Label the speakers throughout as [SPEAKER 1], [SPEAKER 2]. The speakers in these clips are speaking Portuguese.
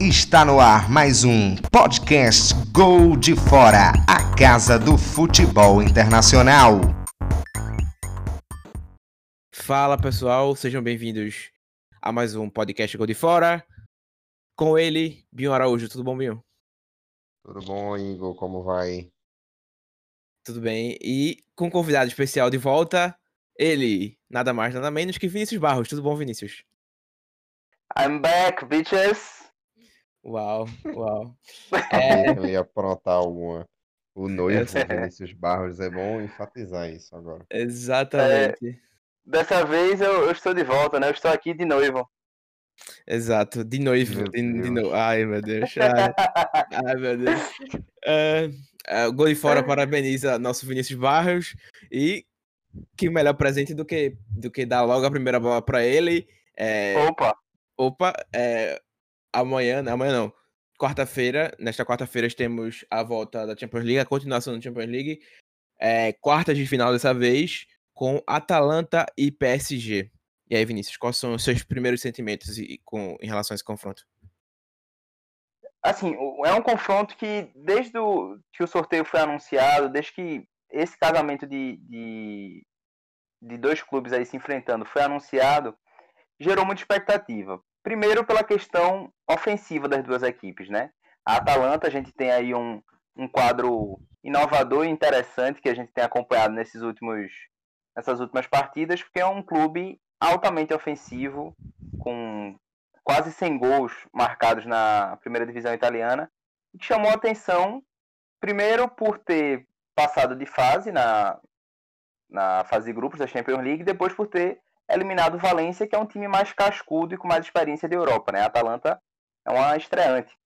[SPEAKER 1] Está no ar mais um podcast Gol de Fora, a casa do futebol internacional.
[SPEAKER 2] Fala pessoal, sejam bem-vindos a mais um podcast Gol de Fora. Com ele, Binho Araújo. Tudo bom, Binho?
[SPEAKER 3] Tudo bom, Igor? Como vai?
[SPEAKER 2] Tudo bem. E com um convidado especial de volta, ele, nada mais, nada menos que Vinícius Barros. Tudo bom, Vinícius?
[SPEAKER 4] I'm back, bitches!
[SPEAKER 2] Uau, uau.
[SPEAKER 3] É... Eu ia aprontar alguma. O noivo Vinícius Barros, é bom enfatizar isso agora.
[SPEAKER 2] Exatamente. É,
[SPEAKER 4] dessa vez eu, eu, estou de volta, né? Eu estou aqui de noivo.
[SPEAKER 2] Exato, de noivo. De, de no... Ai, meu Deus. Ai, ai meu Deus. Uh, uh, gol de fora parabeniza nosso Vinícius Barros. E que melhor presente do que, do que dar logo a primeira bola para ele. É...
[SPEAKER 4] Opa!
[SPEAKER 2] Opa, é... amanhã, não, amanhã não. Quarta-feira, nesta quarta-feira temos a volta da Champions League, a continuação da Champions League. É, quartas de final dessa vez, com Atalanta e PSG. E aí, Vinícius, quais são os seus primeiros sentimentos com, em relação a esse confronto?
[SPEAKER 4] Assim, é um confronto que, desde o, que o sorteio foi anunciado, desde que esse casamento de, de, de dois clubes aí se enfrentando foi anunciado, gerou muita expectativa. Primeiro pela questão ofensiva das duas equipes, né? A Atalanta, a gente tem aí um, um quadro inovador e interessante que a gente tem acompanhado nesses últimos, nessas últimas partidas, porque é um clube altamente ofensivo, com quase 100 gols marcados na primeira divisão italiana, que chamou atenção, primeiro por ter passado de fase na, na fase de grupos da Champions League, depois por ter eliminado o Valência, que é um time mais cascudo e com mais experiência da Europa. Né? A Atalanta é uma estreante.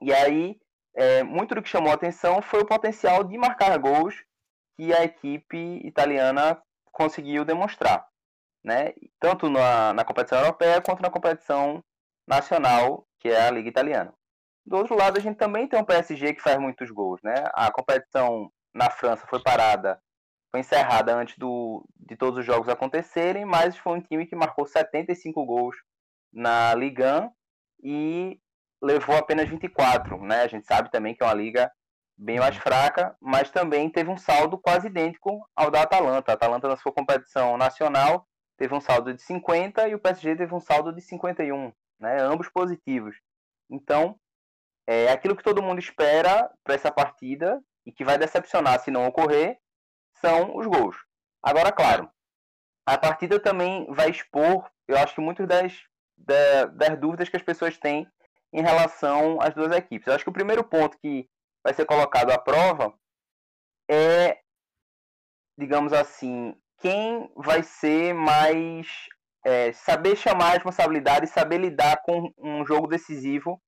[SPEAKER 4] E aí, é, muito do que chamou a atenção foi o potencial de marcar gols que a equipe italiana conseguiu demonstrar né? tanto na, na competição europeia quanto na competição nacional, que é a Liga Italiana. Do outro lado, a gente também tem um PSG que faz muitos gols. Né? A competição na França foi parada, foi encerrada antes do, de todos os jogos acontecerem, mas foi um time que marcou 75 gols na Liga 1 e levou apenas 24. Né? A gente sabe também que é uma liga bem mais fraca, mas também teve um saldo quase idêntico ao da Atalanta. A Atalanta, na sua competição nacional, teve um saldo de 50 e o PSG teve um saldo de 51, né? ambos positivos. Então, é aquilo que todo mundo espera para essa partida e que vai decepcionar se não ocorrer são os gols. Agora, claro, a partida também vai expor, eu acho que muitas das, das, das dúvidas que as pessoas têm em relação às duas equipes. Eu acho que o primeiro ponto que vai ser colocado à prova é, digamos assim, quem vai ser mais. É, saber chamar a responsabilidade e saber lidar com um jogo decisivo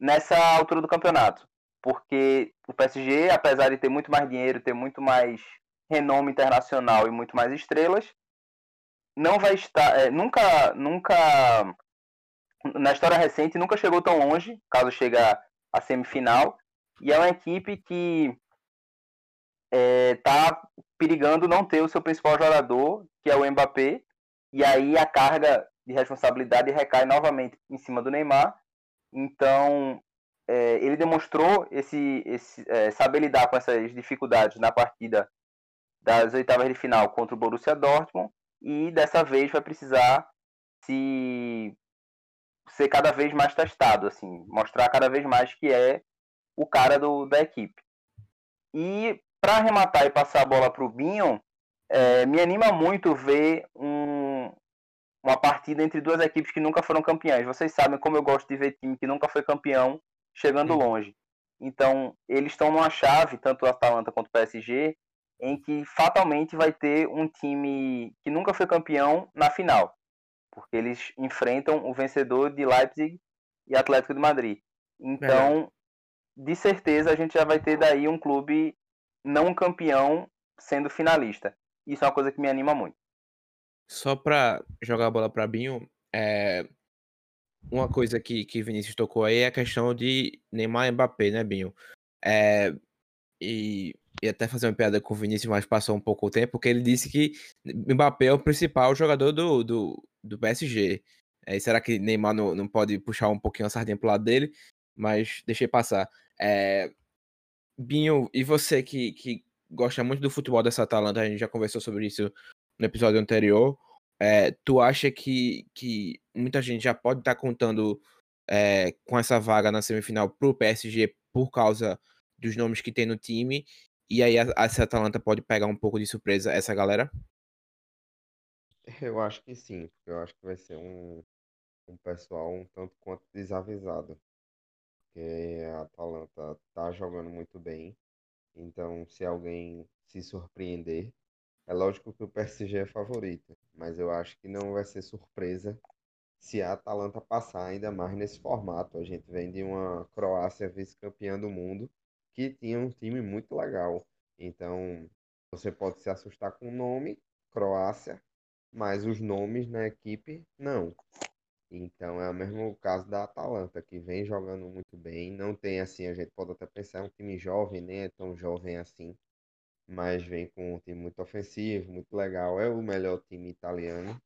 [SPEAKER 4] nessa altura do campeonato. Porque o PSG, apesar de ter muito mais dinheiro, ter muito mais renome internacional e muito mais estrelas, não vai estar. É, nunca, nunca. Na história recente, nunca chegou tão longe, caso chegue à semifinal. E é uma equipe que está é, perigando não ter o seu principal jogador, que é o Mbappé, e aí a carga de responsabilidade recai novamente em cima do Neymar. Então, é, ele demonstrou esse, esse é, saber lidar com essas dificuldades na partida das oitavas de final contra o Borussia Dortmund e dessa vez vai precisar se ser cada vez mais testado, assim, mostrar cada vez mais que é o cara do, da equipe. E para arrematar e passar a bola para o Binho, é, me anima muito ver um, uma partida entre duas equipes que nunca foram campeãs. Vocês sabem como eu gosto de ver time que nunca foi campeão chegando longe. Então, eles estão numa chave, tanto o Atalanta quanto o PSG, em que fatalmente vai ter um time que nunca foi campeão na final. Porque eles enfrentam o vencedor de Leipzig e Atlético de Madrid. Então, é. de certeza, a gente já vai ter daí um clube não campeão sendo finalista. Isso é uma coisa que me anima muito.
[SPEAKER 2] Só para jogar a bola para Binho, é... uma coisa que, que Vinícius tocou aí é a questão de Neymar e Mbappé, né, Binho? É... E, e até fazer uma piada com o Vinícius, mas passou um pouco o tempo, porque ele disse que Mbappé é o principal jogador do, do, do PSG. É, será que Neymar não, não pode puxar um pouquinho a sardinha pro lado dele? Mas deixei passar. É, Binho, e você que, que gosta muito do futebol dessa Atalanta, a gente já conversou sobre isso no episódio anterior. É, tu acha que, que muita gente já pode estar tá contando é, com essa vaga na semifinal pro PSG por causa dos nomes que tem no time? E aí a, essa Atalanta pode pegar um pouco de surpresa essa galera?
[SPEAKER 3] Eu acho que sim, porque eu acho que vai ser um, um pessoal um tanto quanto desavisado. Porque a Atalanta tá jogando muito bem. Então, se alguém se surpreender, é lógico que o PSG é favorito, mas eu acho que não vai ser surpresa se a Atalanta passar ainda mais nesse formato. A gente vem de uma Croácia vice-campeã do mundo que tinha um time muito legal. Então, você pode se assustar com o nome, Croácia, mas os nomes na equipe, não. Então, é o mesmo caso da Atalanta, que vem jogando muito bem. Não tem assim, a gente pode até pensar, é um time jovem, nem é tão jovem assim, mas vem com um time muito ofensivo, muito legal. É o melhor time italiano,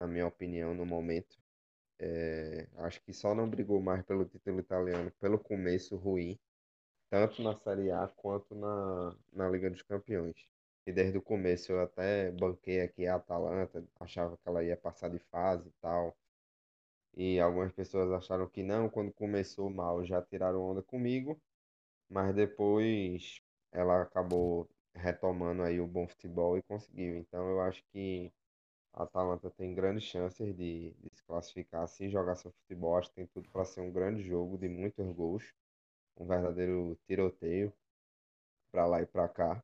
[SPEAKER 3] na minha opinião, no momento. É, acho que só não brigou mais pelo título italiano pelo começo ruim, tanto na Série A quanto na, na Liga dos Campeões. E desde o começo eu até banquei aqui a Atalanta, achava que ela ia passar de fase e tal. E algumas pessoas acharam que não, quando começou mal já tiraram onda comigo, mas depois ela acabou retomando aí o bom futebol e conseguiu. Então eu acho que a Atalanta tem grandes chances de, de se classificar se jogar seu futebol. Acho que tem tudo para ser um grande jogo de muitos gols, um verdadeiro tiroteio para lá e para cá.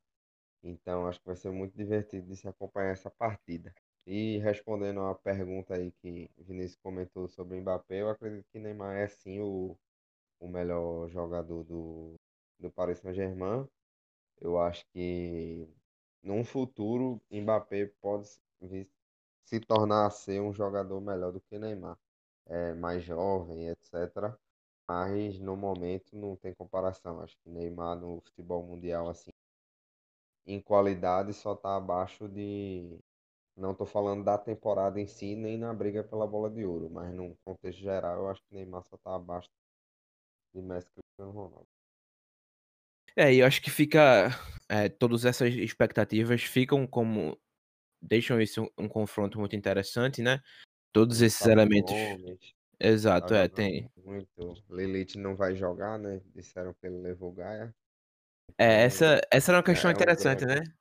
[SPEAKER 3] Então acho que vai ser muito divertido de se acompanhar essa partida. E respondendo a pergunta aí que o Vinícius comentou sobre o Mbappé, eu acredito que Neymar é sim o, o melhor jogador do, do Paris Saint-Germain. Eu acho que num futuro Mbappé pode vir se tornar a ser um jogador melhor do que Neymar. É mais jovem, etc. Mas no momento não tem comparação. Acho que Neymar no futebol mundial, assim, em qualidade, só está abaixo de. Não estou falando da temporada em si, nem na briga pela bola de ouro, mas num contexto geral, eu acho que Neymar só está abaixo de Messi e Cristiano Ronaldo.
[SPEAKER 2] É, e eu acho que fica. É, todas essas expectativas ficam como deixam isso um, um confronto muito interessante, né? Todos esses elementos. Exato, tá é, tem.
[SPEAKER 3] Muito. Lilith não vai jogar, né? Disseram que ele levou Gaia.
[SPEAKER 2] É, essa, essa era uma questão é interessante, um grande... né?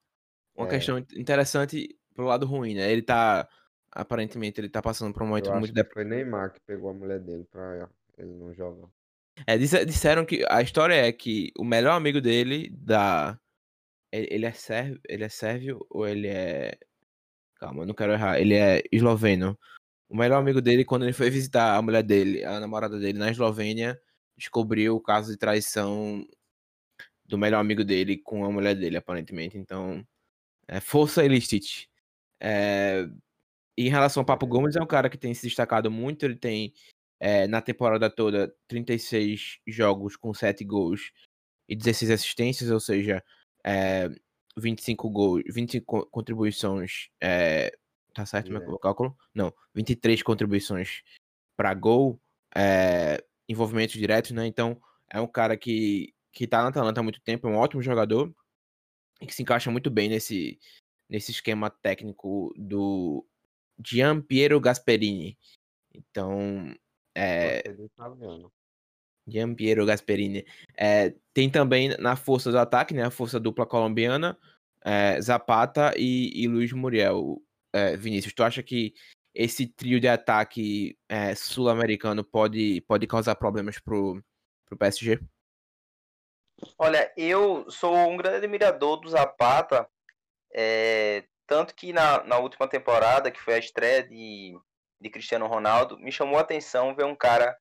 [SPEAKER 2] Uma é. questão interessante pro lado ruim, né? Ele tá. Aparentemente, ele tá passando por um momento
[SPEAKER 3] Eu
[SPEAKER 2] muito.
[SPEAKER 3] Que foi Neymar que pegou a mulher dele pra ele não jogar.
[SPEAKER 2] É, disseram que. A história é que o melhor amigo dele da. Ele é sérvio, ele é sérvio ou ele é Calma, eu não quero errar. Ele é esloveno. O melhor amigo dele, quando ele foi visitar a mulher dele, a namorada dele na Eslovênia, descobriu o caso de traição do melhor amigo dele com a mulher dele, aparentemente. Então, é força ilícita. É... Em relação ao Papo Gomes, é um cara que tem se destacado muito. Ele tem, é, na temporada toda, 36 jogos com 7 gols e 16 assistências, ou seja, é, 25 gols, 25 contribuições. É, tá certo yeah. meu cálculo? Não, 23 contribuições para gol, é, envolvimentos diretos, né? Então, é um cara que, que tá na Atalanta há muito tempo, é um ótimo jogador e que se encaixa muito bem nesse, nesse esquema técnico do Gian Piero Gasperini. Então, é. Gian Piero Gasperini. É, tem também na força do ataque, né, a força dupla colombiana, é, Zapata e, e Luiz Muriel. É, Vinícius, tu acha que esse trio de ataque é, sul-americano pode, pode causar problemas pro, pro PSG?
[SPEAKER 4] Olha, eu sou um grande admirador do Zapata, é, tanto que na, na última temporada, que foi a estreia de, de Cristiano Ronaldo, me chamou a atenção ver um cara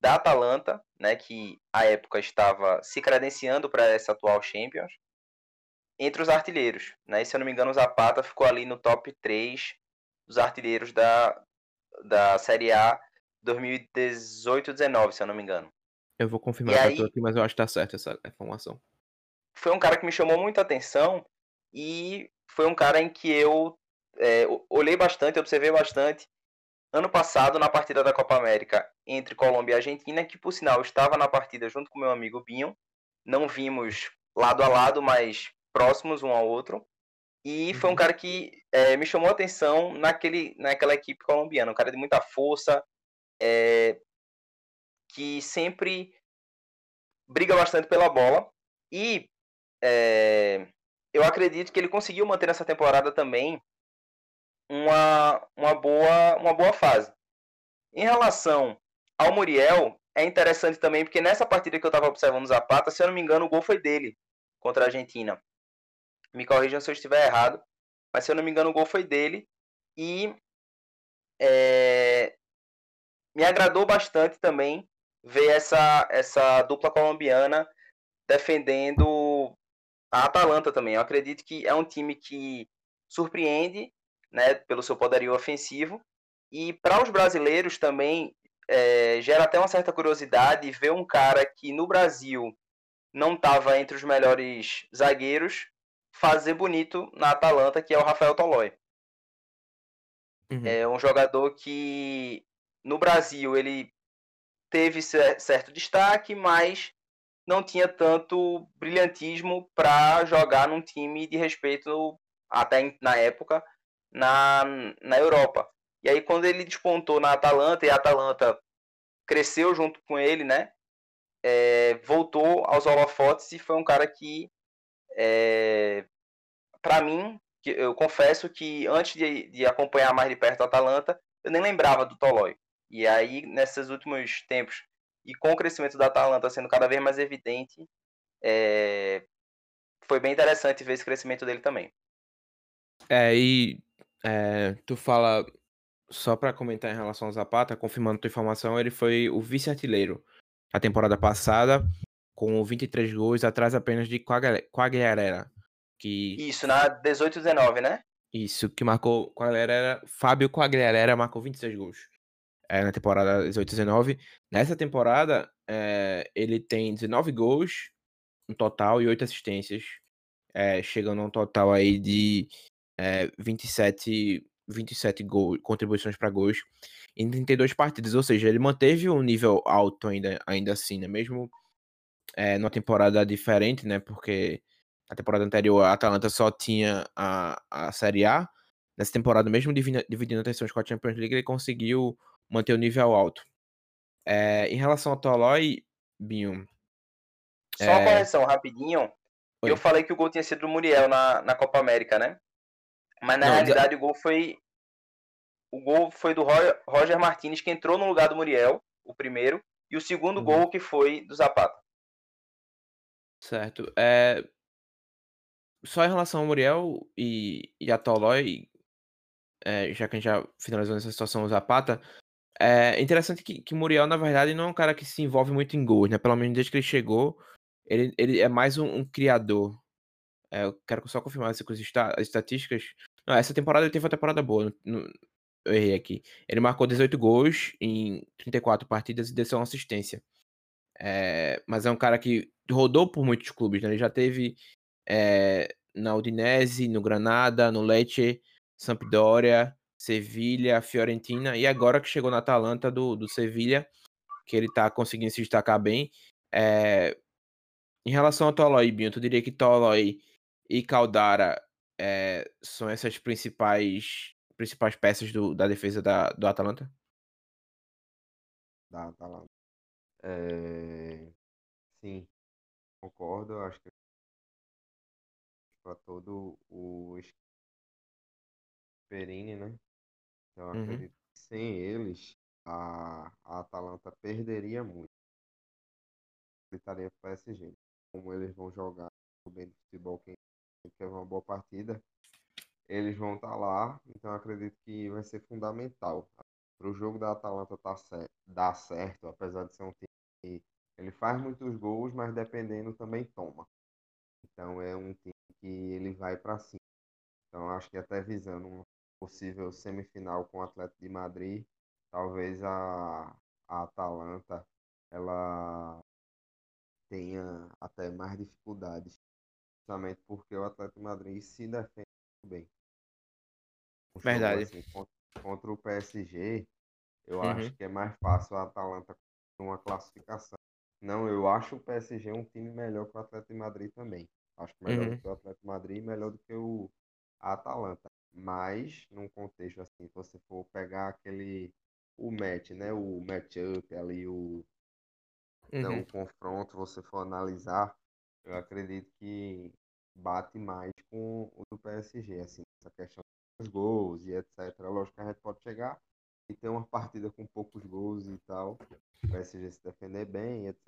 [SPEAKER 4] da Atalanta, né, que à época estava se credenciando para essa atual Champions, entre os artilheiros. Né? E, se eu não me engano, o Zapata ficou ali no top 3 dos artilheiros da, da Série A 2018-19, se eu não me engano.
[SPEAKER 2] Eu vou confirmar pra aí, aqui, mas eu acho que tá certo essa informação.
[SPEAKER 4] Foi um cara que me chamou muita atenção e foi um cara em que eu é, olhei bastante, observei bastante ano passado na partida da Copa América entre Colômbia e Argentina, que por sinal estava na partida junto com meu amigo Binho. Não vimos lado a lado, mas próximos um ao outro. E foi um uhum. cara que é, me chamou a atenção naquele, naquela equipe colombiana. Um cara de muita força, é, que sempre briga bastante pela bola. E é, eu acredito que ele conseguiu manter nessa temporada também uma, uma, boa, uma boa fase. Em relação ao Muriel, é interessante também porque nessa partida que eu estava observando o Zapata, se eu não me engano, o gol foi dele contra a Argentina. Me corrijam se eu estiver errado, mas se eu não me engano, o gol foi dele. E é, me agradou bastante também ver essa, essa dupla colombiana defendendo a Atalanta também. Eu acredito que é um time que surpreende né, pelo seu poderio ofensivo. E para os brasileiros também é, gera até uma certa curiosidade ver um cara que no Brasil não estava entre os melhores zagueiros fazer bonito na Atalanta, que é o Rafael Tolói. Uhum. É um jogador que no Brasil ele teve certo destaque, mas não tinha tanto brilhantismo para jogar num time de respeito até na época na, na Europa. E aí quando ele despontou na Atalanta e a Atalanta cresceu junto com ele, né? É, voltou aos holofotes e foi um cara que, é, para mim, eu confesso que antes de, de, acompanhar mais de perto a Atalanta, eu nem lembrava do Tolói. E aí, nesses últimos tempos, e com o crescimento da Atalanta sendo cada vez mais evidente, é, foi bem interessante ver esse crescimento dele também.
[SPEAKER 2] É, e é, tu fala, só para comentar em relação ao Zapata, confirmando tua informação, ele foi o vice-artilheiro a temporada passada, com 23 gols, atrás apenas de Quagliarella. Que...
[SPEAKER 4] Isso, na 18-19, né?
[SPEAKER 2] Isso, que marcou Quagliarella, Fábio Quagliarella marcou 26 gols é, na temporada 18-19. Nessa temporada, é, ele tem 19 gols no total e 8 assistências, é, chegando a um total aí de é, 27, 27 gol, contribuições para gols em 32 partidas, ou seja, ele manteve um nível alto ainda, ainda assim, né? Mesmo é, numa temporada diferente, né? Porque na temporada anterior a Atalanta só tinha a, a Série A. Nessa temporada, mesmo dividindo, dividindo atenções com a Champions League, ele conseguiu manter o nível alto. É, em relação ao Tolói, Binho.
[SPEAKER 4] Só é... uma correção, rapidinho. Oi. Eu falei que o gol tinha sido do Muriel na, na Copa América, né? Mas na Não, realidade já... o gol foi. O gol foi do Roger Martinez, que entrou no lugar do Muriel, o primeiro, e o segundo uhum. gol que foi do Zapata.
[SPEAKER 2] Certo. É... Só em relação ao Muriel e, e a Tolói, é, já que a gente já finalizou nessa situação o Zapata, é interessante que, que Muriel, na verdade, não é um cara que se envolve muito em gols, né? Pelo menos desde que ele chegou, ele, ele é mais um, um criador. É, eu quero só confirmar essas as estatísticas. Não, essa temporada ele teve uma temporada boa. No, no, eu errei aqui. Ele marcou 18 gols em 34 partidas e deu uma assistência. É, mas é um cara que rodou por muitos clubes, né? Ele já teve é, na Udinese, no Granada, no Lecce, Sampdoria, Sevilha, Fiorentina e agora que chegou na Atalanta do, do Sevilha, que ele tá conseguindo se destacar bem. É... Em relação ao Tolói, Binho, tu diria que Tolói e Caldara é, são essas principais principais peças do, da defesa da, do Atalanta?
[SPEAKER 3] Da Atalanta. É... Sim, concordo. Acho que para todo o Perini, né? Então, uhum. acredito que sem eles, a, a Atalanta perderia muito. Estaria para o PSG. Como eles vão jogar bem do futebol, quem quer uma boa partida, eles vão estar tá lá. Então, acredito que vai ser fundamental para o jogo da Atalanta tá certo, dar certo, apesar de ser um time que ele faz muitos gols, mas dependendo também toma. Então, é um time que ele vai para cima. Então, acho que até visando uma possível semifinal com o Atlético de Madrid, talvez a, a Atalanta ela tenha até mais dificuldades, justamente porque o Atlético de Madrid se defende muito bem.
[SPEAKER 2] Um Verdade.
[SPEAKER 3] Assim, contra, contra, o PSG, Eu
[SPEAKER 2] Uhum.
[SPEAKER 3] acho que é mais fácil a Atalanta com uma classificação. Não, eu acho o PSG um time melhor que o Atlético de Madrid também. Acho melhor
[SPEAKER 2] Uhum.
[SPEAKER 3] do que o Atlético de Madrid e melhor do que o Atalanta. Mas, num contexto assim, se você for pegar aquele o match, né? O matchup ali, o, não,
[SPEAKER 2] Uhum.
[SPEAKER 3] o confronto, você for analisar, eu acredito que bate mais com o do PSG, assim, essa questão dos gols e etc. Lógico que a gente pode chegar e ter uma partida com poucos gols e tal, o PSG se defender bem, etc.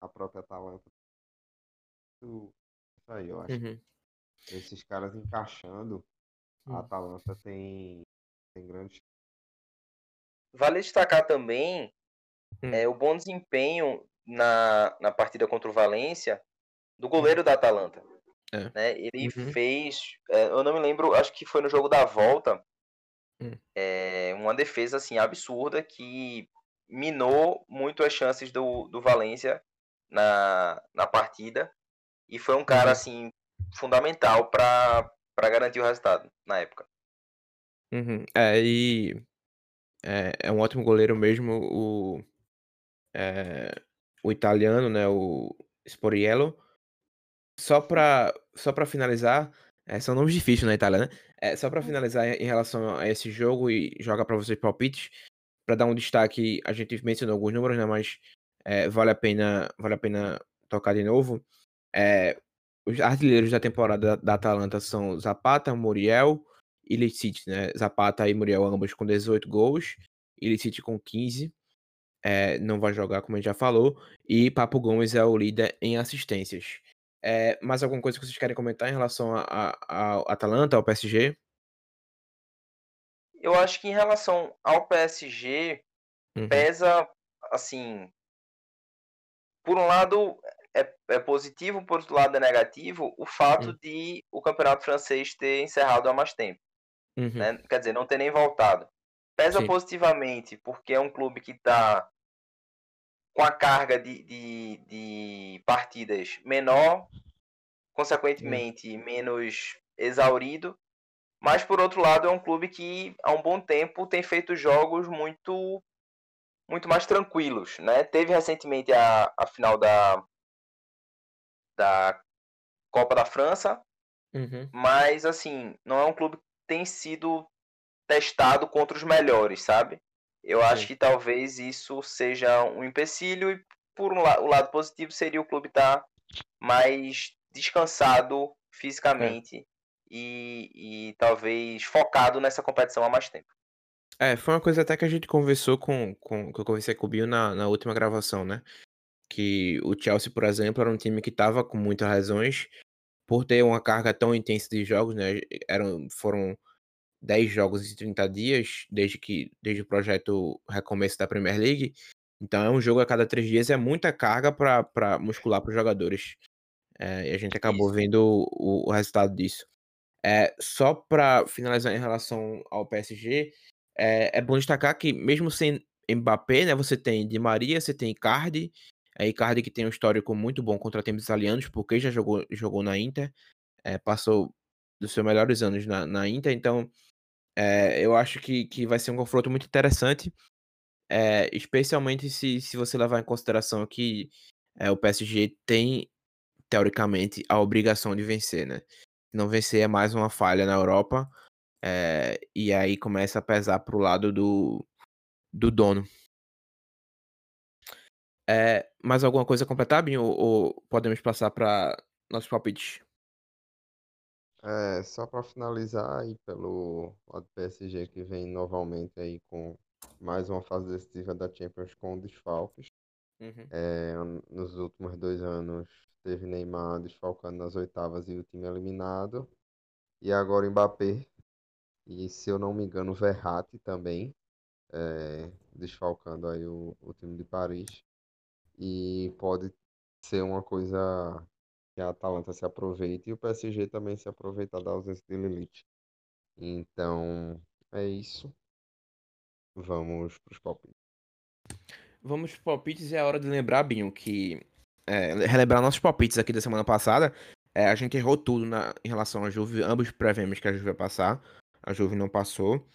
[SPEAKER 3] A própria Atalanta. Isso aí, eu acho
[SPEAKER 2] Uhum.
[SPEAKER 3] que esses caras encaixando, a
[SPEAKER 2] Hum.
[SPEAKER 3] Atalanta tem, tem grandes.
[SPEAKER 4] Vale destacar também
[SPEAKER 2] Hum.
[SPEAKER 4] é, o bom desempenho na, na partida contra o Valência do goleiro da Atalanta.
[SPEAKER 2] É.
[SPEAKER 4] Né? Ele
[SPEAKER 2] Uhum.
[SPEAKER 4] fez, é, eu não me lembro, acho que foi no jogo da volta,
[SPEAKER 2] Hum.
[SPEAKER 4] é, uma defesa assim absurda que minou muito as chances do, do Valência na, na partida e foi um cara
[SPEAKER 2] Uhum.
[SPEAKER 4] assim fundamental para garantir o resultado na época.
[SPEAKER 2] Uhum. É, e é, é um ótimo goleiro mesmo, o, é, o italiano, né, o Sporiello. Só pra, só pra finalizar, é, são nomes difíceis na Itália, né? É, só pra finalizar em relação a esse jogo e jogar pra vocês palpites, pra dar um destaque, a gente mencionou alguns números, né, mas é, vale a pena, vale a pena tocar de novo. É, os artilheiros da temporada da Atalanta são Zapata, Muriel e Licite, né? Zapata e Muriel ambos com 18 gols, e Licite com 15. É, não vai jogar, como a gente já falou. E Papo Gomes é o líder em assistências. É, mais alguma coisa que vocês querem comentar em relação ao Atalanta, ao PSG?
[SPEAKER 4] Eu acho que em relação ao PSG,
[SPEAKER 2] Uhum,
[SPEAKER 4] pesa assim, por um lado é, é positivo, por outro lado é negativo, o fato
[SPEAKER 2] Hum.
[SPEAKER 4] de o campeonato francês ter encerrado há mais tempo,
[SPEAKER 2] uhum,
[SPEAKER 4] né? Quer dizer, não ter nem voltado. Pesa
[SPEAKER 2] Sim.
[SPEAKER 4] positivamente, porque é um clube que está com a carga de, de, de partidas menor, consequentemente menos exaurido, mas por outro lado é um clube que há um bom tempo tem feito jogos muito muito mais tranquilos, né? Teve recentemente a, a final da da Copa da França,
[SPEAKER 2] uhum,
[SPEAKER 4] mas assim, não é um clube que tem sido testado contra os melhores, sabe? Eu acho
[SPEAKER 2] Sim.
[SPEAKER 4] que talvez isso seja um empecilho e por um la o lado positivo seria o clube estar mais descansado fisicamente e, e talvez focado nessa competição há mais tempo.
[SPEAKER 2] É, foi uma coisa até que a gente conversou com, com que eu conversei com o Bill na, na última gravação, né? Que o Chelsea, por exemplo, era um time que tava com muitas lesões por ter uma carga tão intensa de jogos, né? Eram, foram 10 jogos em 30 dias, desde que desde o projeto recomeço da Premier League. Então é um jogo a cada três dias, é muita carga para muscular para os jogadores. É, e a gente acabou
[SPEAKER 4] Isso.
[SPEAKER 2] vendo o, o resultado disso. É, só para finalizar em relação ao PSG, é, é bom destacar que mesmo sem Mbappé, né, você tem Di Maria, você tem Icardi, é Icardi que tem um histórico muito bom contra times italianos, porque já jogou, jogou na Inter, é, passou dos seus melhores anos na, na Inter, então é, eu acho que, que vai ser um confronto muito interessante, é, especialmente se, se você levar em consideração que é, o PSG tem, teoricamente, a obrigação de vencer, né? Não vencer é mais uma falha na Europa, é, e aí começa a pesar pro lado do, do dono. É, mais alguma coisa a completar, Binho? Ou, ou podemos passar para nossos palpites?
[SPEAKER 3] É, só para finalizar aí pelo lado do PSG que vem novamente aí com mais uma fase decisiva da Champions com desfalques.
[SPEAKER 2] Uhum.
[SPEAKER 3] É, nos últimos dois anos teve Neymar desfalcando nas oitavas e o time eliminado. E agora Mbappé. E se eu não me engano, Verratti também. é, desfalcando aí o, o time de Paris. E pode ser uma coisa que a Atalanta se aproveite e o PSG também se aproveitar da ausência de Lilith. Então, é isso. Vamos para os palpites.
[SPEAKER 2] Vamos pros palpites e é hora de lembrar, Binho, que. É, relembrar nossos palpites aqui da semana passada. É, a gente errou tudo na, em relação à Juve. Ambos prevemos que a Juve ia passar. A Juve não passou.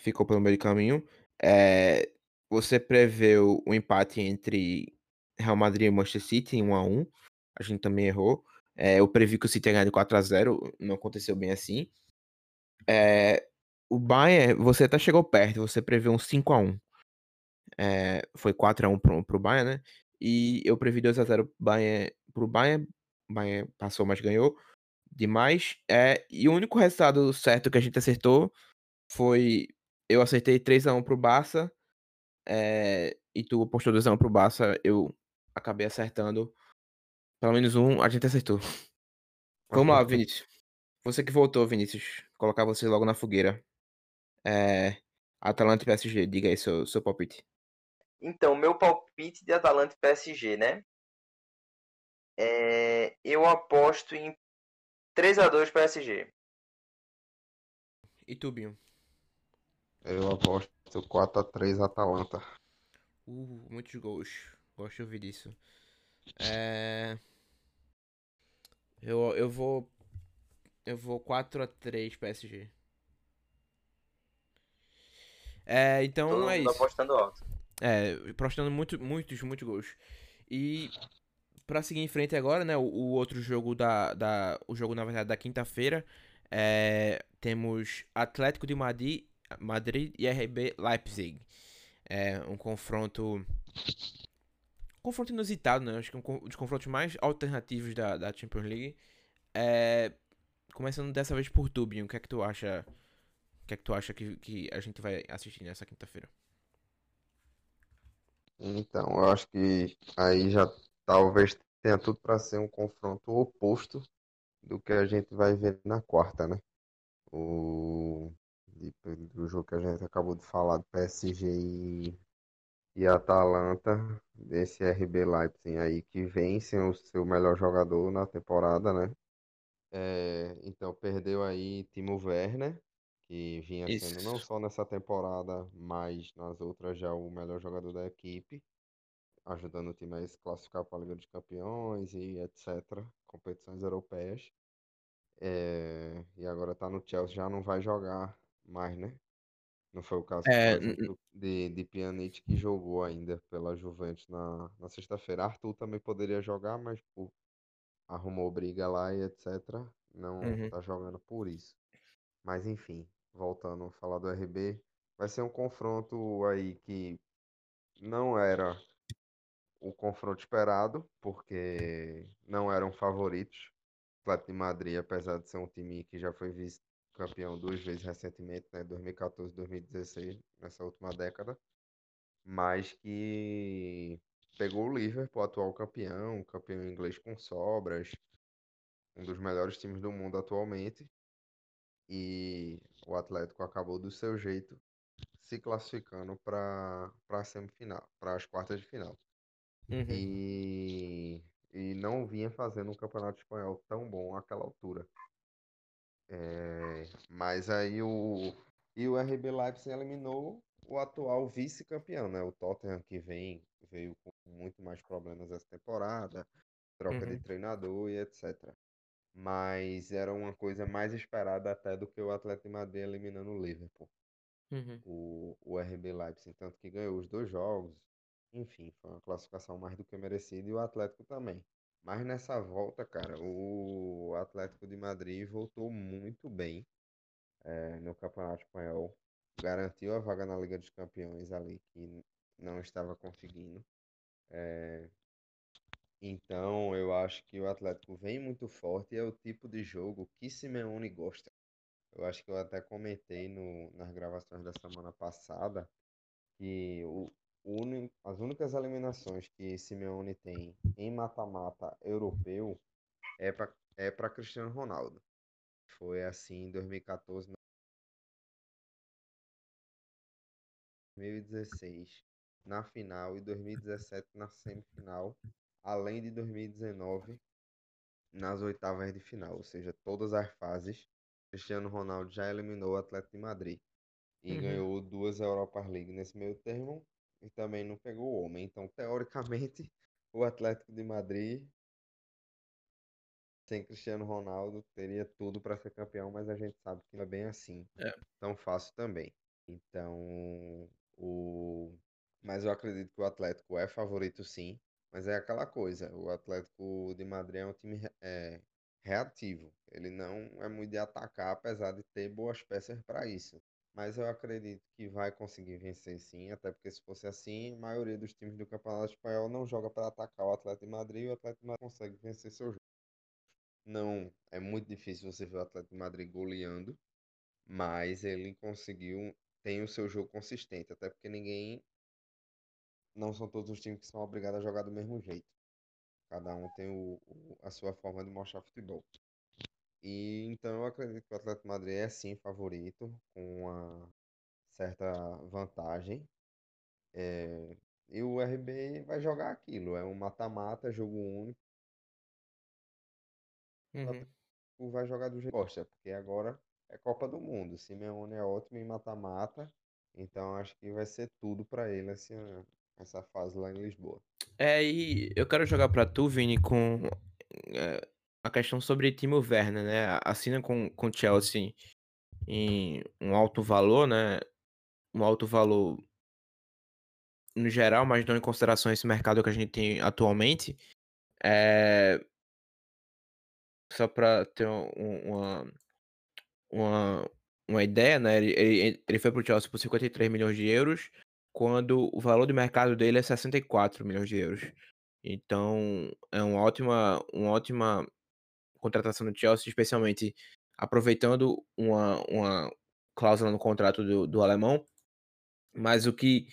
[SPEAKER 2] Ficou pelo meio do caminho. É, você preveu o empate entre Real Madrid e Manchester City em 1 a 1 A gente também errou. É, eu previ que o City ia ganhar de 4 a 0 não aconteceu bem assim. É, o Bayern, você até chegou perto, você previu um 5 a 1 é, Foi 4 a 1 pro, pro Bayern, né? E eu previ 2 a 0 Bayern, pro Bayern. O Bayern passou, mas ganhou demais. É, e o único resultado certo que a gente acertou foi. Eu acertei 3x1 pro Barça. É, e tu postou 2x1 pro Barça. Eu acabei acertando. Pelo menos um, a gente acertou. Vamos lá, Vinícius. Você que voltou, Vinícius. Vou colocar você logo na fogueira. É, Atalanta e PSG, diga aí seu, seu palpite.
[SPEAKER 4] Então, meu palpite de Atalanta e PSG, né? É, eu aposto em 3x2 PSG.
[SPEAKER 2] E tu, Binho?
[SPEAKER 3] Eu aposto 4x3 Atalanta.
[SPEAKER 2] Uh, muitos gols. Gosto de ouvir disso. É... Eu, eu vou. Eu vou 4x3 PSG. É, então
[SPEAKER 4] Todo
[SPEAKER 2] é
[SPEAKER 4] mundo
[SPEAKER 2] isso.
[SPEAKER 4] apostando alto.
[SPEAKER 2] É, apostando muito, muitos, muitos gols. E pra seguir em frente agora, né? O, o outro jogo da, da. O jogo, na verdade, da quinta-feira. É, temos Atlético de Madrid, Madrid e RB Leipzig. É um confronto. Confronto inusitado, né? Acho que é um dos confrontos mais alternativos da, da Champions League. É, começando dessa vez por tu, Binho. O que é que tu acha? O que é que tu acha que, que a gente vai assistir nessa quinta-feira?
[SPEAKER 3] Então, eu acho que aí já talvez tenha tudo para ser um confronto oposto do que a gente vai ver na quarta, né? O do jogo que a gente acabou de falar do PSG e, e Atalanta, desse RB Leipzig aí que vence o seu melhor jogador na temporada, né? É, então perdeu aí Timo Werner, que vinha
[SPEAKER 2] Isso.
[SPEAKER 3] sendo não só nessa temporada, mas nas outras já o melhor jogador da equipe, ajudando o time a se classificar para a Liga dos Campeões e etc, competições europeias. É, e agora tá no Chelsea, já não vai jogar mais, né? Não foi o caso,
[SPEAKER 2] É,
[SPEAKER 3] por exemplo, de, de Pjanic que jogou ainda pela Juventus na, na sexta-feira. Arthur também poderia jogar, mas pô, arrumou briga lá e etc. Não
[SPEAKER 2] Uhum.
[SPEAKER 3] tá jogando por isso. Mas enfim, voltando a falar do RB, vai ser um confronto aí que não era o confronto esperado, porque não eram favoritos. O Atlético de Madrid, apesar de ser um time que já foi vice-campeão duas vezes recentemente, né, 2014 e 2016, nessa última década, mas que pegou o Liverpool, atual campeão, campeão inglês com sobras, um dos melhores times do mundo atualmente, e o Atlético acabou do seu jeito se classificando para a semifinal, para as quartas de final.
[SPEAKER 2] Uhum.
[SPEAKER 3] E, e não vinha fazendo um campeonato espanhol tão bom àquela altura. É, mas aí o. E o RB Leipzig eliminou o atual vice-campeão, né? O Tottenham que vem, veio com muito mais problemas essa temporada, troca de
[SPEAKER 2] Uhum.
[SPEAKER 3] treinador e etc. Mas era uma coisa mais esperada até do que o Atlético de Madrid eliminando o Liverpool
[SPEAKER 2] Uhum.
[SPEAKER 3] o, o RB Leipzig, tanto que ganhou os dois jogos. Enfim, foi uma classificação mais do que merecida e o Atlético também. Mas nessa volta, cara, o Atlético de Madrid voltou muito bem eh, no Campeonato Espanhol. Garantiu a vaga na Liga dos Campeões ali, que não estava conseguindo. Eh, então, eu acho que o Atlético vem muito forte e é o tipo de jogo que Simeone gosta. Eu acho que eu até comentei no, nas gravações da semana passada que o, as únicas eliminações que Simeone tem em mata-mata europeu é para é Cristiano Ronaldo. Foi assim em 2014, 2016 na final e 2017 na semifinal, além de 2019 nas oitavas de final, ou seja, todas as fases. Cristiano Ronaldo já eliminou o Atlético de Madrid e
[SPEAKER 2] Uhum.
[SPEAKER 3] ganhou duas Europa League nesse meio termo e também não pegou o homem. Então, teoricamente, o Atlético de Madrid sem Cristiano Ronaldo teria tudo para ser campeão, mas a gente sabe que não é bem assim,
[SPEAKER 2] É.
[SPEAKER 3] tão fácil também. Então, o Mas eu acredito que o Atlético é favorito sim. Mas é aquela coisa, o Atlético de Madrid é um time é, reativo. Ele não é muito de atacar, apesar de ter boas peças para isso. Mas eu acredito que vai conseguir vencer sim, até porque se fosse assim, a maioria dos times do Campeonato Espanhol não joga para atacar o Atlético de Madrid e o Atlético de Madrid consegue vencer seu jogo. Não, é muito difícil você ver o Atlético de Madrid goleando, mas ele conseguiu, tem o seu jogo consistente, até porque ninguém não são todos os times que são obrigados a jogar do mesmo jeito. Cada um tem o, o, a sua forma de mostrar futebol. E então eu acredito que o Atlético Madrid é sim favorito, com uma certa vantagem. É, e o RB vai jogar aquilo, é um mata-mata, jogo único.
[SPEAKER 2] Uhum.
[SPEAKER 3] Vai jogar do jeito que gosta, porque agora é Copa do Mundo. Simeone é ótimo em mata-mata, então acho que vai ser tudo para ele essa, essa fase lá em Lisboa.
[SPEAKER 2] É, e eu quero jogar pra tu, Vini, com é, a questão sobre Timo Werner, né? Assina com o Chelsea em um alto valor, né? Um alto valor no geral, mas não em consideração esse mercado que a gente tem atualmente. É... Só pra ter um, uma, uma, uma ideia, né? Ele, ele, ele foi pro Chelsea por 53 milhões de euros, quando o valor de mercado dele é 64 milhões de euros. Então, é uma ótima, uma ótima contratação do Chelsea, especialmente aproveitando uma, uma cláusula no contrato do, do alemão. Mas o que,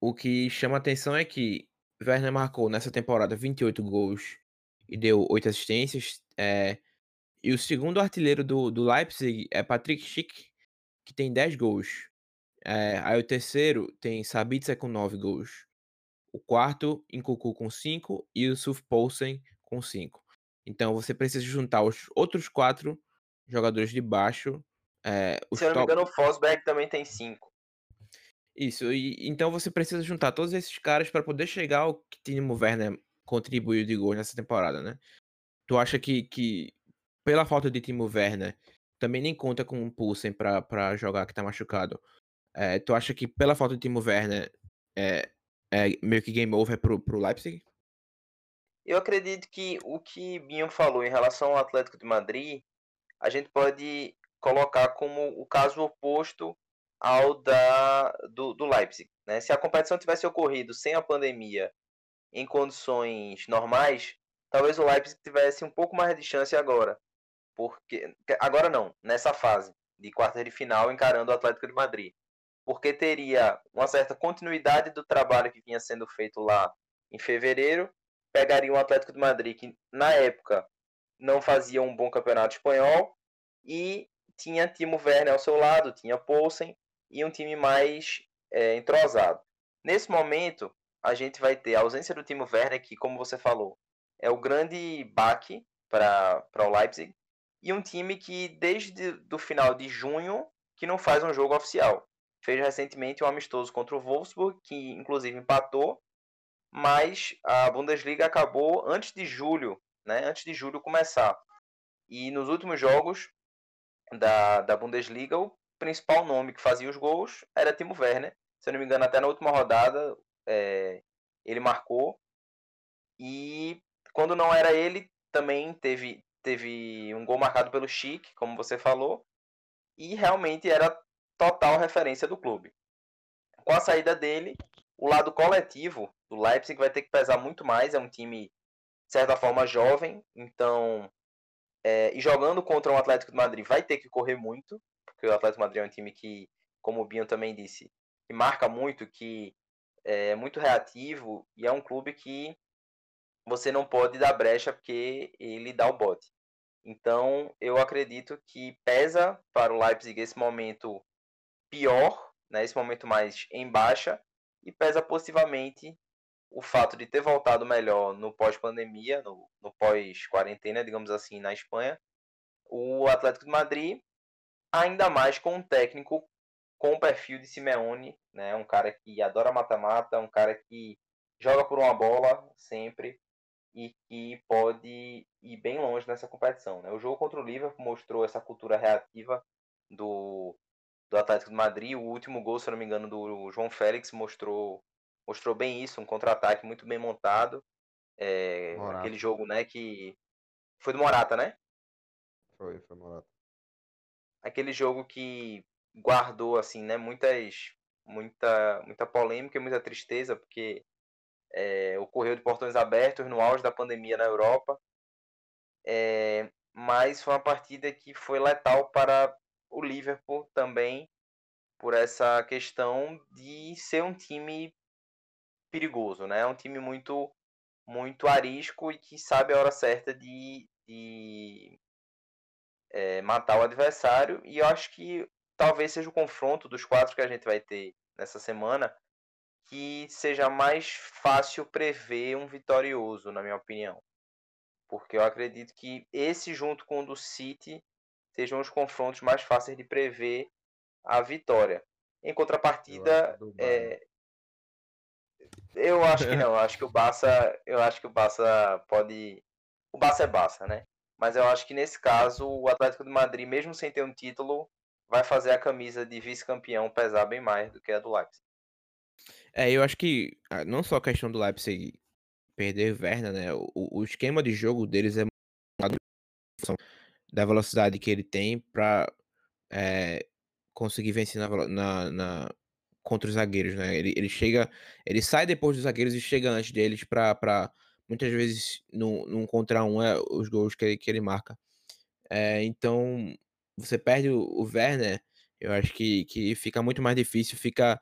[SPEAKER 2] o que chama atenção é que Werner marcou nessa temporada 28 gols e deu 8 assistências. É, e o segundo artilheiro do, do Leipzig é Patrick Schick, que tem 10 gols. É, aí o terceiro tem Sabitzer com 9 gols. O quarto, Nkuku com 5 e o Suf Poulsen com 5. Então você precisa juntar os outros quatro jogadores de baixo. É,
[SPEAKER 4] Se eu não top... me engano, o Fosberg também tem 5.
[SPEAKER 2] Isso, e então você precisa juntar todos esses caras para poder chegar ao que Timo Werner contribuiu de gol nessa temporada, né? Tu acha que, que pela falta de Timo Werner, também nem conta com um Pulsen para jogar que tá machucado. É, tu acha que pela falta de Timo Werner é, é meio que game over pro, pro Leipzig?
[SPEAKER 4] Eu acredito que o que Binho falou em relação ao Atlético de Madrid, a gente pode colocar como o caso oposto ao da do, do Leipzig. Né? Se a competição tivesse ocorrido sem a pandemia, em condições normais, talvez o Leipzig tivesse um pouco mais de chance agora. Porque agora não, nessa fase de quarta de final encarando o Atlético de Madrid. Porque teria uma certa continuidade do trabalho que vinha sendo feito lá em fevereiro, pegaria um Atlético de Madrid que na época não fazia um bom campeonato espanhol e tinha Timo Werner ao seu lado, tinha Poulsen e um time mais é, entrosado. Nesse momento, a gente vai ter a ausência do Timo Werner, que, como você falou, é o grande baque para o Leipzig, e um time que, desde o final de junho, que não faz um jogo oficial. Fez recentemente um amistoso contra o Wolfsburg, que inclusive empatou, mas a Bundesliga acabou antes de julho, né, antes de julho começar. E nos últimos jogos da, da Bundesliga, o principal nome que fazia os gols era Timo Werner. Se eu não me engano, até na última rodada é, ele marcou. E quando não era ele, também teve, teve um gol marcado pelo Chic, como você falou. E realmente era total referência do clube. Com a saída dele, o lado coletivo do Leipzig vai ter que pesar muito mais. É um time, de certa forma, jovem. Então, é, e jogando contra um Atlético de Madrid vai ter que correr muito porque o Atlético Madrid é um time que, como o Binho também disse, que marca muito, que é muito reativo e é um clube que você não pode dar brecha porque ele dá o bote. Então, eu acredito que pesa para o Leipzig esse momento pior, né, esse momento mais em baixa, e pesa positivamente o fato de ter voltado melhor no pós-pandemia, no, no pós-quarentena, digamos assim, na Espanha. O Atlético de Madrid ainda mais com um técnico com o perfil de Simeone, né? Um cara que adora mata-mata, um cara que joga por uma bola sempre e que pode ir bem longe nessa competição. Né? O jogo contra o Liverpool mostrou essa cultura reativa do, do Atlético de Madrid. O último gol, se não me engano, do João Félix mostrou mostrou bem isso, um contra-ataque muito bem montado. É, aquele jogo, né, que foi do Morata, né?
[SPEAKER 3] Foi, foi Morata.
[SPEAKER 4] Aquele jogo que guardou assim, né, muitas muita muita polêmica e muita tristeza, porque é, ocorreu de portões abertos no auge da pandemia na Europa. É, mas foi uma partida que foi letal para o Liverpool também, por essa questão de ser um time perigoso, né? É um time muito muito arisco e que sabe a hora certa de, de é, matar o adversário. E eu acho que talvez seja o confronto dos quatro que a gente vai ter nessa semana que seja mais fácil prever um vitorioso, na minha opinião. Porque eu acredito que esse, junto com o do City, sejam os confrontos mais fáceis de prever a vitória. Em contrapartida, é... eu acho que não. Eu acho que o Barça, eu acho que o Barça pode, o Barça é Barça, né? Mas eu acho que nesse caso o Atlético de Madrid, mesmo sem ter um título, vai fazer a camisa de vice-campeão pesar bem mais do que a do Leipzig.
[SPEAKER 2] É, eu acho que ah, não só a questão do Leipzig perder Werner, né? O, o esquema de jogo deles é da velocidade que ele tem para é, eh, conseguir vencer na, na, na, contra os zagueiros, né? Ele, ele chega, ele sai depois dos zagueiros e chega antes deles para muitas vezes num, num contra um é os gols que ele, que ele marca. É, então você perde o, o Werner, eu acho que, que fica muito mais difícil, fica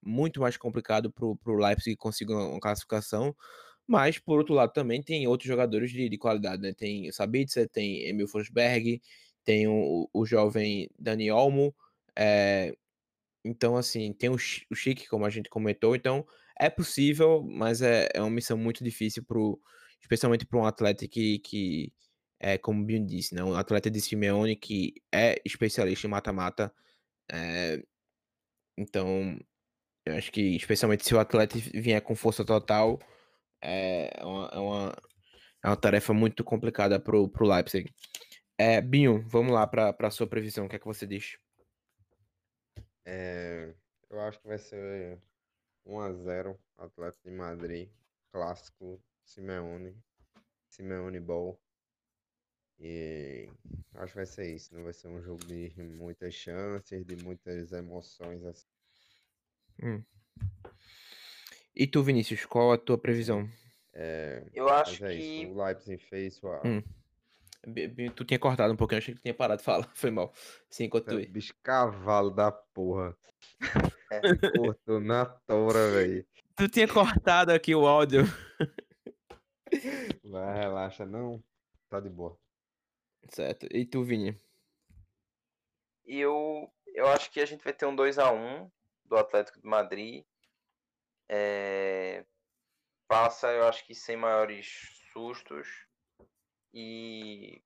[SPEAKER 2] muito mais complicado para o Leipzig conseguir uma classificação. Mas, por outro lado, também tem outros jogadores de, de qualidade, né? Tem o Sabitzer, tem Emil Forsberg, tem o, o jovem Dani Olmo. É... Então, assim, tem o, o Chique, como a gente comentou. Então, é possível, mas é, é uma missão muito difícil, pro, especialmente para um atleta que, que é, como o Bion disse, né? Um atleta de Simeone que é especialista em mata-mata. É... Então, eu acho que, especialmente se o atleta vier com força total é, é uma, é uma, é uma tarefa muito complicada pro, pro Leipzig. É, Binho, vamos lá para a sua previsão. O que é que você diz?
[SPEAKER 3] É, eu acho que vai ser 1x0 Atlético de Madrid. Clássico Simeone. Simeone Ball. E acho que vai ser isso. Não vai ser um jogo de muitas chances, de muitas emoções assim.
[SPEAKER 2] Hum. E tu, Vinícius, qual a tua previsão?
[SPEAKER 3] É,
[SPEAKER 4] eu acho é que.
[SPEAKER 3] Isso. O Leipzig fez sua.
[SPEAKER 2] Hum. Tu tinha cortado um pouquinho, achei que tu tinha parado de falar. Foi mal. Sim, enquanto tu
[SPEAKER 3] ia. Bicho cavalo da porra. É. Cortou na tora, velho.
[SPEAKER 2] Tu tinha cortado aqui o áudio.
[SPEAKER 3] Vai, relaxa, não. Tá de boa.
[SPEAKER 2] Certo. E tu, Vini?
[SPEAKER 4] Eu, eu acho que a gente vai ter um 2x1 do Atlético de Madrid. É, passa, eu acho que sem maiores sustos. E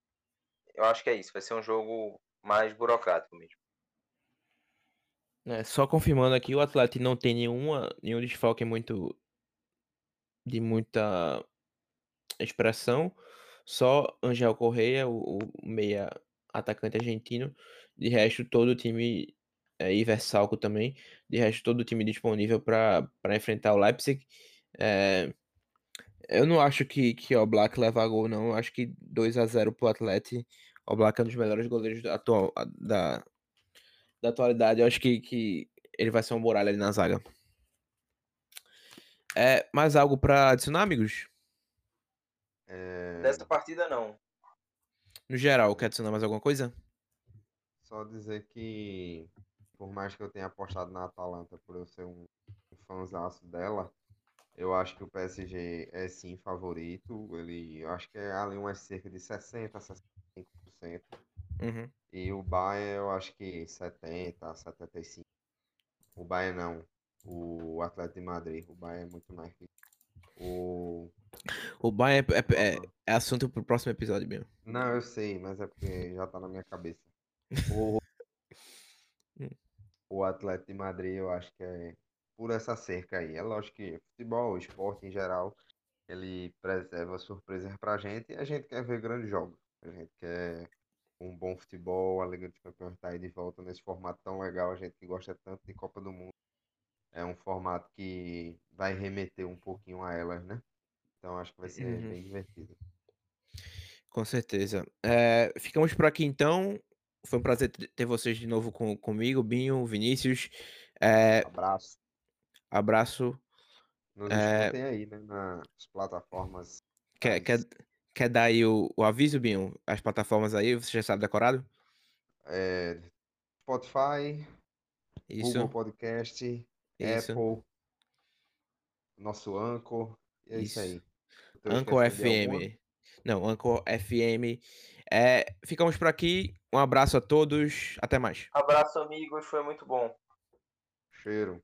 [SPEAKER 4] eu acho que é isso. Vai ser um jogo mais burocrático mesmo.
[SPEAKER 2] É, só confirmando aqui, o Atlético não tem nenhuma, nenhum desfalque muito de muita expressão. Só Angel Correia, o, o meia atacante argentino. De resto, todo o time é, Iversalco também. De resto, todo o time disponível para enfrentar o Leipzig. É, eu não acho que, que o Black leva gol, não. Eu acho que 2 a 0 pro Atlético. O Black é um dos melhores goleiros da, atual, da, da atualidade. Eu acho que, que ele vai ser um muralha ali na zaga. É, mais algo para adicionar, amigos?
[SPEAKER 3] É...
[SPEAKER 4] Dessa partida, não.
[SPEAKER 2] No geral, quer adicionar mais alguma coisa?
[SPEAKER 3] Só dizer que por mais que eu tenha apostado na Atalanta por eu ser um, um fãzaço dela, eu acho que o PSG é sim favorito. Ele, eu acho que é ali umas cerca de 60, 65%.
[SPEAKER 2] Uhum.
[SPEAKER 3] E o Bayern eu acho que 70, 75. O Bayern não. O Atlético de Madrid. O Bayern é muito mais que o
[SPEAKER 2] o Bayern é, é, é, é assunto pro próximo episódio mesmo.
[SPEAKER 3] Não, eu sei, mas é porque já tá na minha cabeça. O, hum o Atlético de Madrid, eu acho que é por essa cerca aí. É lógico que futebol, esporte em geral, ele preserva surpresas pra gente e a gente quer ver grandes jogos. A gente quer um bom futebol, a Liga dos Campeões tá aí de volta nesse formato tão legal, a gente que gosta tanto de Copa do Mundo. É um formato que vai remeter um pouquinho a elas, né? Então acho que vai ser
[SPEAKER 2] Uhum.
[SPEAKER 3] bem divertido.
[SPEAKER 2] Com certeza. É, ficamos por aqui então. Foi um prazer te- ter vocês de novo com, comigo, Binho, Vinícius. É,
[SPEAKER 3] Abraço.
[SPEAKER 2] Abraço.
[SPEAKER 3] Nos
[SPEAKER 2] É,
[SPEAKER 3] escutem aí, né? Nas plataformas.
[SPEAKER 2] Quer, quer, quer dar aí o, o aviso, Binho? As plataformas aí, você já sabe decorado?
[SPEAKER 3] é, Spotify,
[SPEAKER 2] Isso,
[SPEAKER 3] Google Podcast,
[SPEAKER 2] isso.
[SPEAKER 3] Apple, nosso Anchor. É isso
[SPEAKER 2] Isso.
[SPEAKER 3] aí.
[SPEAKER 2] Anchor
[SPEAKER 3] alguma?
[SPEAKER 2] FM. Não, Anchor FM. É, ficamos por aqui. Um abraço a todos. Até mais.
[SPEAKER 4] Abraço, amigos. Foi muito bom.
[SPEAKER 3] Cheiro.